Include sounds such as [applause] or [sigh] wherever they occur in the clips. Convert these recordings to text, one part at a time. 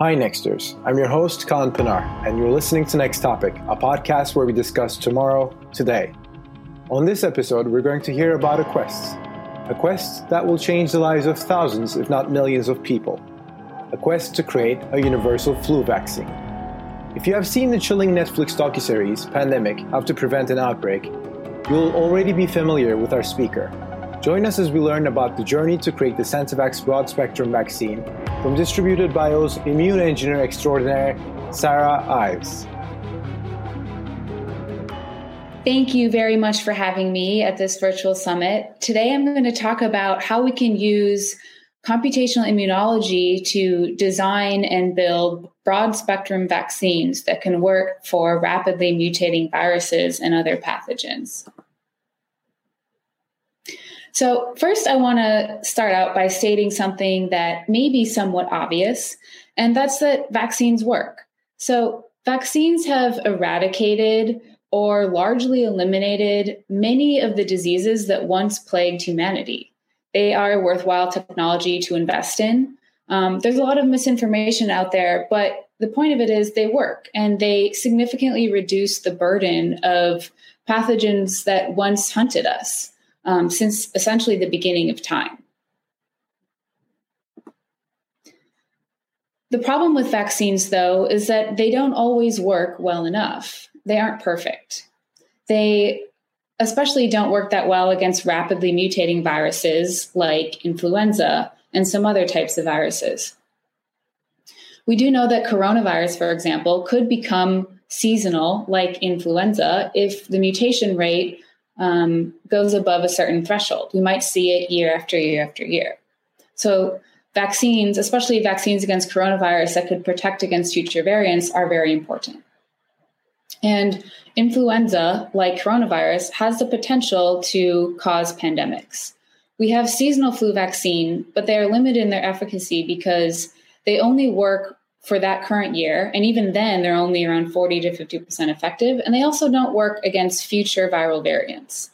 Hi, Nexters. I'm your host, Colin Pinar, and you're listening to Next Topic, a podcast where we discuss tomorrow, today. On this episode, we're going to hear about a quest. A quest that will change the lives of thousands, if not millions, of people. A quest to create a universal flu vaccine. If you have seen the chilling Netflix docuseries, Pandemic How to Prevent an Outbreak, you'll already be familiar with our speaker. Join us as we learn about the journey to create the Sensavax broad spectrum vaccine from Distributed Bio's immune engineer extraordinaire, Sarah Ives. Thank you very much for having me at this virtual summit. Today I'm going to talk about how we can use computational immunology to design and build broad spectrum vaccines that can work for rapidly mutating viruses and other pathogens. So, first, I want to start out by stating something that may be somewhat obvious, and that's that vaccines work. So, vaccines have eradicated or largely eliminated many of the diseases that once plagued humanity. They are a worthwhile technology to invest in. Um, there's a lot of misinformation out there, but the point of it is they work and they significantly reduce the burden of pathogens that once hunted us um, since essentially the beginning of time. The problem with vaccines, though, is that they don't always work well enough. They aren't perfect. They especially don't work that well against rapidly mutating viruses like influenza and some other types of viruses. We do know that coronavirus, for example, could become seasonal like influenza if the mutation rate um, goes above a certain threshold. We might see it year after year after year. So, vaccines, especially vaccines against coronavirus that could protect against future variants, are very important. And influenza, like coronavirus, has the potential to cause pandemics. We have seasonal flu vaccine, but they are limited in their efficacy because they only work for that current year. And even then, they're only around 40 to 50% effective. And they also don't work against future viral variants.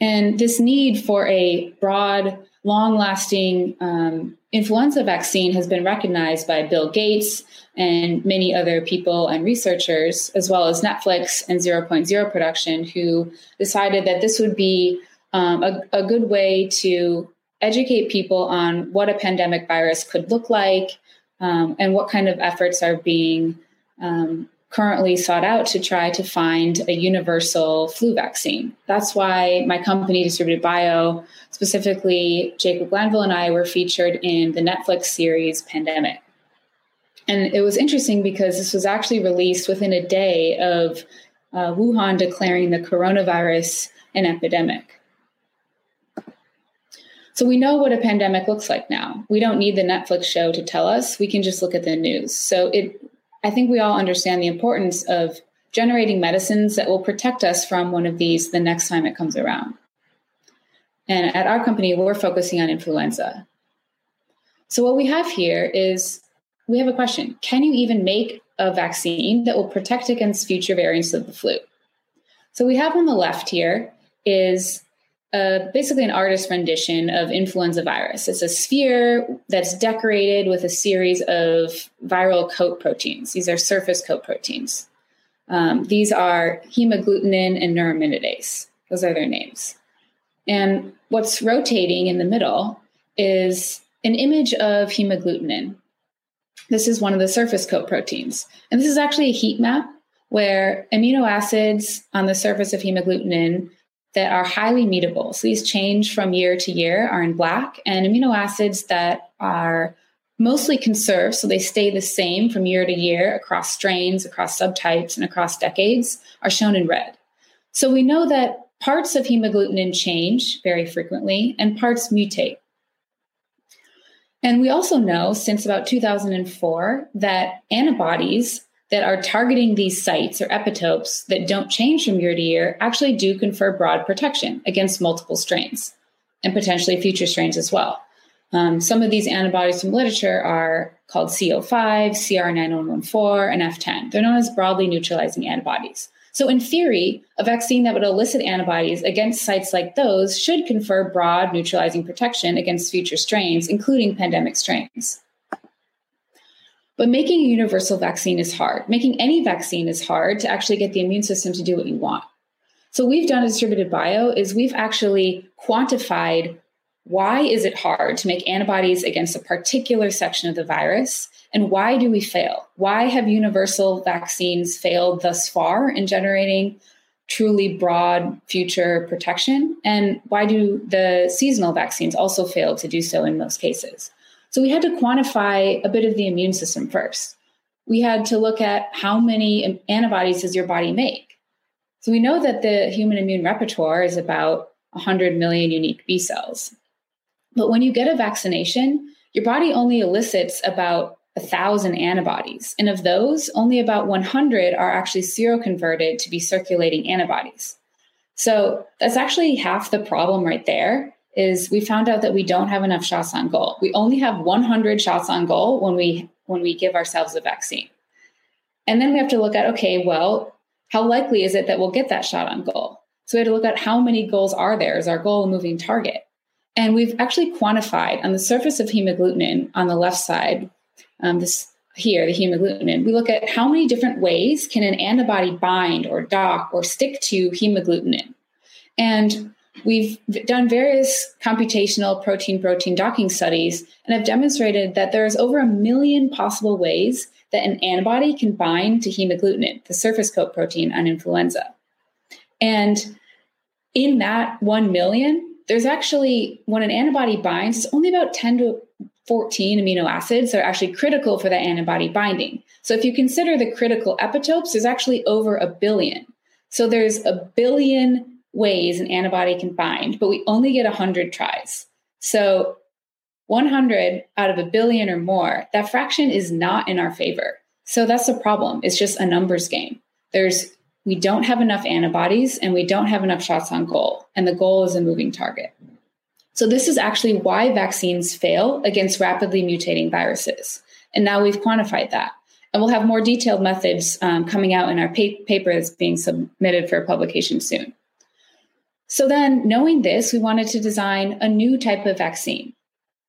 And this need for a broad, long lasting um, influenza vaccine has been recognized by Bill Gates and many other people and researchers, as well as Netflix and 0.0 Production, who decided that this would be um, a, a good way to educate people on what a pandemic virus could look like um, and what kind of efforts are being um, currently sought out to try to find a universal flu vaccine. That's why my company, Distributed Bio, specifically Jacob Glanville and I, were featured in the Netflix series Pandemic. And it was interesting because this was actually released within a day of uh, Wuhan declaring the coronavirus an epidemic. So we know what a pandemic looks like now. We don't need the Netflix show to tell us. We can just look at the news. So it I think we all understand the importance of generating medicines that will protect us from one of these the next time it comes around. And at our company, we're focusing on influenza. So what we have here is we have a question. Can you even make a vaccine that will protect against future variants of the flu? So we have on the left here is uh, basically an artist rendition of influenza virus. It's a sphere that's decorated with a series of viral coat proteins. These are surface coat proteins. Um, these are hemagglutinin and neuraminidase. Those are their names. And what's rotating in the middle is an image of hemagglutinin. This is one of the surface coat proteins. And this is actually a heat map where amino acids on the surface of hemagglutinin that are highly mutable. So these change from year to year are in black, and amino acids that are mostly conserved, so they stay the same from year to year across strains, across subtypes, and across decades, are shown in red. So we know that parts of hemagglutinin change very frequently and parts mutate. And we also know since about 2004 that antibodies that are targeting these sites or epitopes that don't change from year to year actually do confer broad protection against multiple strains and potentially future strains as well. Um, some of these antibodies from literature are called CO5, CR9114, and F10. They're known as broadly neutralizing antibodies. So, in theory, a vaccine that would elicit antibodies against sites like those should confer broad neutralizing protection against future strains, including pandemic strains. But making a universal vaccine is hard. Making any vaccine is hard to actually get the immune system to do what you want. So, we've done distributed bio is we've actually quantified why is it hard to make antibodies against a particular section of the virus and why do we fail why have universal vaccines failed thus far in generating truly broad future protection and why do the seasonal vaccines also fail to do so in most cases so we had to quantify a bit of the immune system first we had to look at how many antibodies does your body make so we know that the human immune repertoire is about 100 million unique b cells but when you get a vaccination, your body only elicits about a thousand antibodies. And of those, only about 100 are actually seroconverted to be circulating antibodies. So that's actually half the problem right there is we found out that we don't have enough shots on goal. We only have 100 shots on goal when we when we give ourselves a vaccine. And then we have to look at okay, well, how likely is it that we'll get that shot on goal? So we had to look at how many goals are there is our goal a moving target. And we've actually quantified on the surface of hemagglutinin on the left side, um, this here, the hemagglutinin, we look at how many different ways can an antibody bind or dock or stick to hemagglutinin. And we've done various computational protein protein docking studies and have demonstrated that there's over a million possible ways that an antibody can bind to hemagglutinin, the surface coat protein on influenza. And in that 1 million, there's actually, when an antibody binds, it's only about 10 to 14 amino acids that are actually critical for that antibody binding. So if you consider the critical epitopes, there's actually over a billion. So there's a billion ways an antibody can bind, but we only get 100 tries. So 100 out of a billion or more, that fraction is not in our favor. So that's the problem. It's just a numbers game. There's we don't have enough antibodies and we don't have enough shots on goal, and the goal is a moving target. So, this is actually why vaccines fail against rapidly mutating viruses. And now we've quantified that. And we'll have more detailed methods um, coming out in our pa- paper that's being submitted for publication soon. So, then knowing this, we wanted to design a new type of vaccine.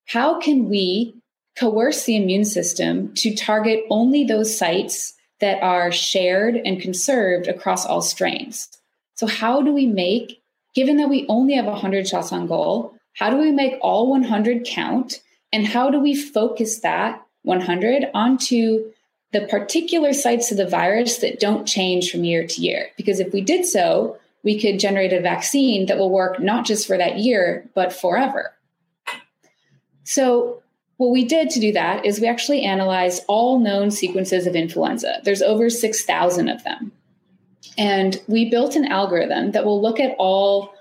How can we coerce the immune system to target only those sites that are shared and conserved across all strains. So, how do we make, given that we only have 100 shots on goal, how do we make all 100 count? And how do we focus that 100 onto the particular sites of the virus that don't change from year to year? Because if we did so, we could generate a vaccine that will work not just for that year, but forever. So, what we did to do that is we actually analyzed all known sequences of influenza. There's over 6,000 of them. And we built an algorithm that will look at all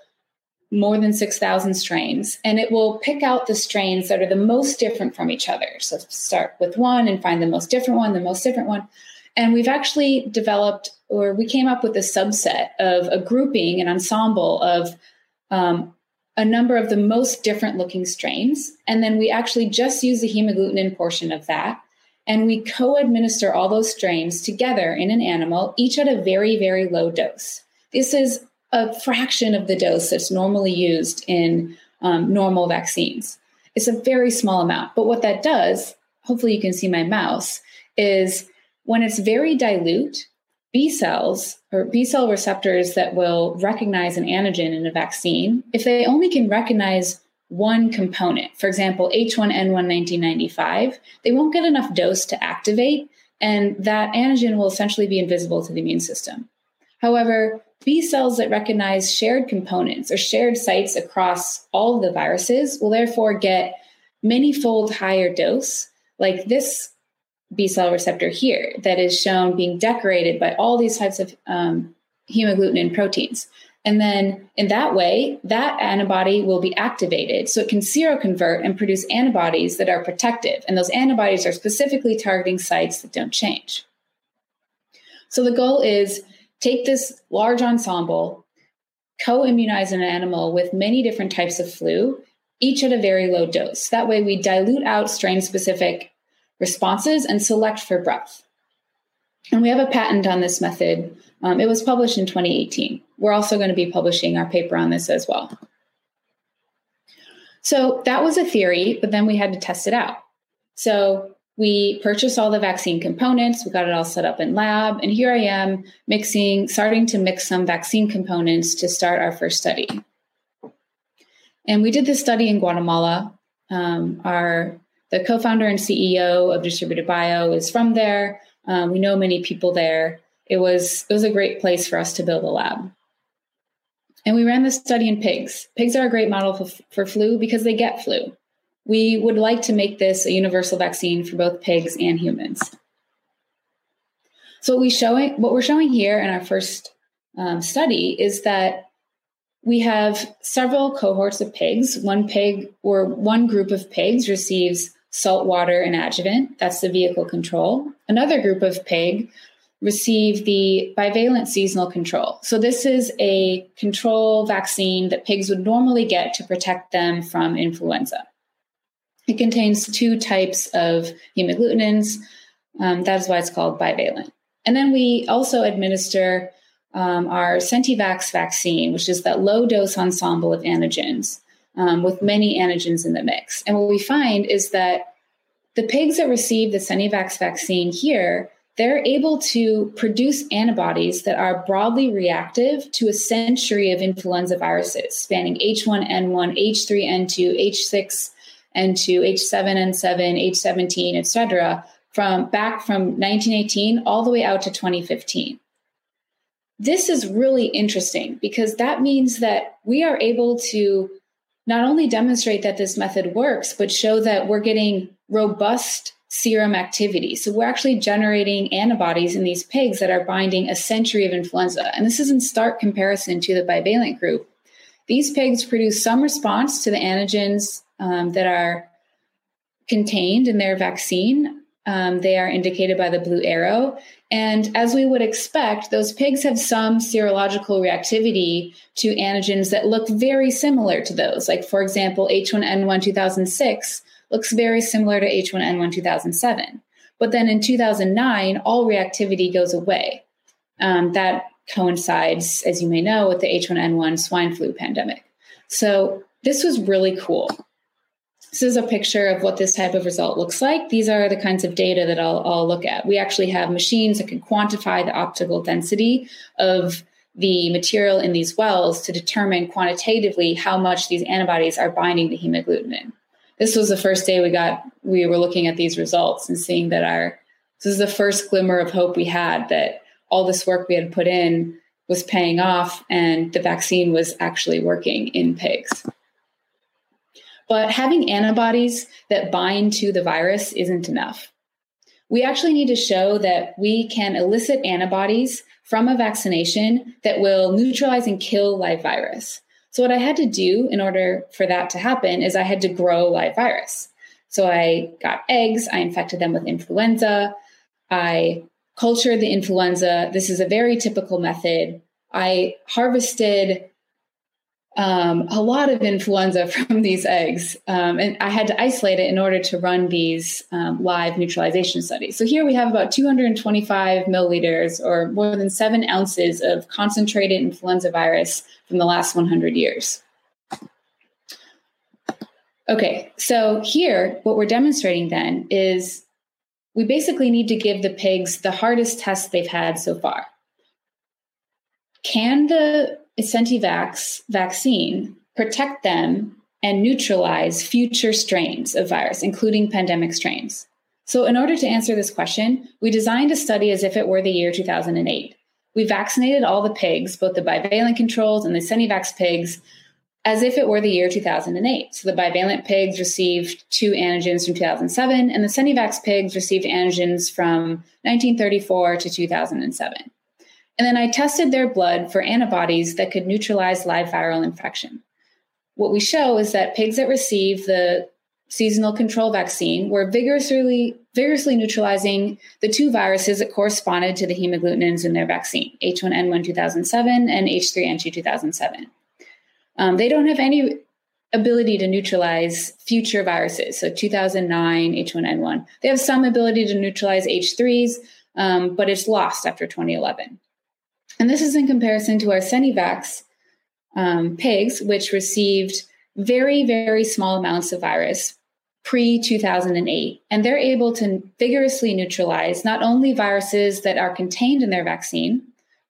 more than 6,000 strains and it will pick out the strains that are the most different from each other. So start with one and find the most different one, the most different one. And we've actually developed, or we came up with a subset of a grouping, an ensemble of um, a number of the most different looking strains. And then we actually just use the hemagglutinin portion of that. And we co administer all those strains together in an animal, each at a very, very low dose. This is a fraction of the dose that's normally used in um, normal vaccines. It's a very small amount. But what that does, hopefully you can see my mouse, is when it's very dilute, B cells or B cell receptors that will recognize an antigen in a vaccine, if they only can recognize one component, for example, H1N1 1995, they won't get enough dose to activate, and that antigen will essentially be invisible to the immune system. However, B cells that recognize shared components or shared sites across all of the viruses will therefore get many fold higher dose, like this B cell receptor here that is shown being decorated by all these types of um, hemagglutinin proteins. And then in that way, that antibody will be activated so it can seroconvert and produce antibodies that are protective. And those antibodies are specifically targeting sites that don't change. So the goal is take this large ensemble, co immunize an animal with many different types of flu, each at a very low dose. That way, we dilute out strain specific responses and select for breadth. And we have a patent on this method Um, it was published in 2018. We're also going to be publishing our paper on this as well. So that was a theory, but then we had to test it out. So we purchased all the vaccine components, we got it all set up in lab, and here I am mixing, starting to mix some vaccine components to start our first study. And we did this study in Guatemala. Um, our the co-founder and CEO of Distributed Bio is from there. Um, we know many people there. It was it was a great place for us to build a lab. And we ran this study in pigs. Pigs are a great model for, for flu because they get flu. We would like to make this a universal vaccine for both pigs and humans. So what we showing, what we're showing here in our first um, study is that we have several cohorts of pigs. One pig or one group of pigs receives salt water and adjuvant. That's the vehicle control. Another group of pig receive the bivalent seasonal control. So, this is a control vaccine that pigs would normally get to protect them from influenza. It contains two types of hemagglutinins. Um, that is why it's called bivalent. And then we also administer um, our Centivax vaccine, which is that low dose ensemble of antigens um, with many antigens in the mix. And what we find is that the pigs that receive the Centivax vaccine here they're able to produce antibodies that are broadly reactive to a century of influenza viruses spanning H1N1, H3N2, H6N2, H7N7, H17, etc., from back from 1918 all the way out to 2015. This is really interesting because that means that we are able to not only demonstrate that this method works, but show that we're getting robust serum activity. So we're actually generating antibodies in these pigs that are binding a century of influenza. And this is in stark comparison to the bivalent group. These pigs produce some response to the antigens um, that are contained in their vaccine. Um, they are indicated by the blue arrow. And as we would expect, those pigs have some serological reactivity to antigens that look very similar to those. Like, for example, H1N1 2006 looks very similar to H1N1 2007. But then in 2009, all reactivity goes away. Um, that coincides, as you may know, with the H1N1 swine flu pandemic. So this was really cool. This is a picture of what this type of result looks like. These are the kinds of data that I'll, I'll look at. We actually have machines that can quantify the optical density of the material in these wells to determine quantitatively how much these antibodies are binding to hemagglutinin this was the first day we got we were looking at these results and seeing that our this is the first glimmer of hope we had that all this work we had put in was paying off and the vaccine was actually working in pigs. But having antibodies that bind to the virus isn't enough. We actually need to show that we can elicit antibodies from a vaccination that will neutralize and kill live virus. So, what I had to do in order for that to happen is I had to grow live virus. So, I got eggs, I infected them with influenza, I cultured the influenza. This is a very typical method. I harvested um, a lot of influenza [laughs] from these eggs, um, and I had to isolate it in order to run these um, live neutralization studies. So here we have about 225 milliliters, or more than seven ounces, of concentrated influenza virus from the last 100 years. Okay, so here, what we're demonstrating then is we basically need to give the pigs the hardest test they've had so far. Can the Centivax vaccine protect them and neutralize future strains of virus, including pandemic strains? So, in order to answer this question, we designed a study as if it were the year 2008. We vaccinated all the pigs, both the bivalent controls and the Centivax pigs, as if it were the year 2008. So the bivalent pigs received two antigens from 2007, and the Centivax pigs received antigens from 1934 to 2007. And then I tested their blood for antibodies that could neutralize live viral infection. What we show is that pigs that receive the seasonal control vaccine were vigorously, vigorously neutralizing the two viruses that corresponded to the hemagglutinins in their vaccine, H1N1 2007 and H3N2 2007. Um, they don't have any ability to neutralize future viruses, so 2009, H1N1. They have some ability to neutralize H3s, um, but it's lost after 2011. And this is in comparison to our Senivax um, pigs, which received very, very small amounts of virus pre 2008. And they're able to vigorously neutralize not only viruses that are contained in their vaccine,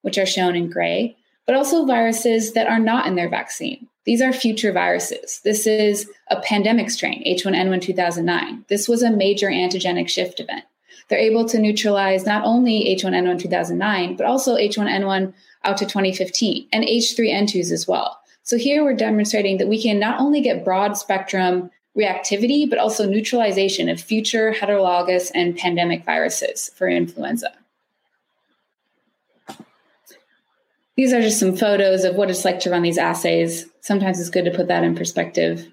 which are shown in gray, but also viruses that are not in their vaccine. These are future viruses. This is a pandemic strain, H1N1 2009. This was a major antigenic shift event. They're able to neutralize not only H1N1 2009, but also H1N1 out to 2015 and H3N2s as well. So here we're demonstrating that we can not only get broad spectrum reactivity, but also neutralization of future heterologous and pandemic viruses for influenza. These are just some photos of what it's like to run these assays. Sometimes it's good to put that in perspective.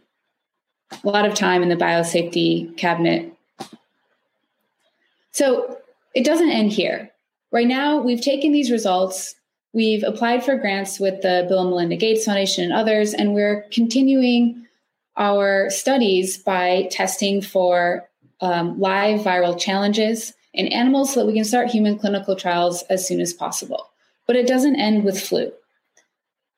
A lot of time in the biosafety cabinet. So it doesn't end here. Right now, we've taken these results, we've applied for grants with the Bill and Melinda Gates Foundation and others, and we're continuing our studies by testing for um, live viral challenges in animals so that we can start human clinical trials as soon as possible. But it doesn't end with flu.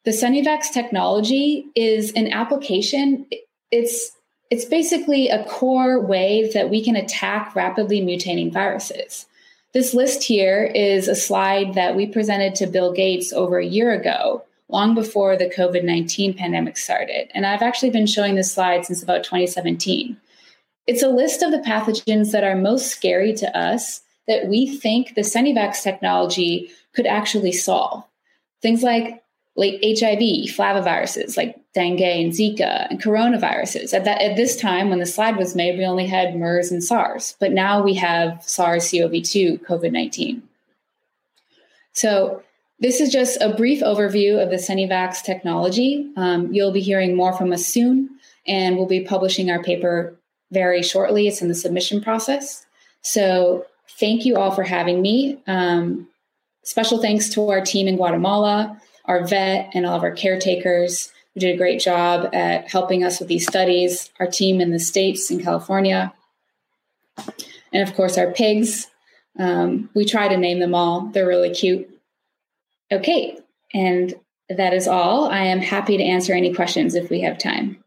The Senivax technology is an application. It's it's basically a core way that we can attack rapidly mutating viruses. This list here is a slide that we presented to Bill Gates over a year ago, long before the COVID 19 pandemic started. And I've actually been showing this slide since about 2017. It's a list of the pathogens that are most scary to us that we think the Senivax technology could actually solve. Things like like HIV, flaviviruses like dengue and Zika, and coronaviruses. At that at this time, when the slide was made, we only had MERS and SARS, but now we have SARS-CoV-2, COVID-19. So this is just a brief overview of the Senivax technology. Um, you'll be hearing more from us soon, and we'll be publishing our paper very shortly. It's in the submission process. So thank you all for having me. Um, special thanks to our team in Guatemala, our vet, and all of our caretakers who did a great job at helping us with these studies, our team in the States in California, and of course, our pigs. Um, we try to name them all, they're really cute. Okay, and that is all. I am happy to answer any questions if we have time.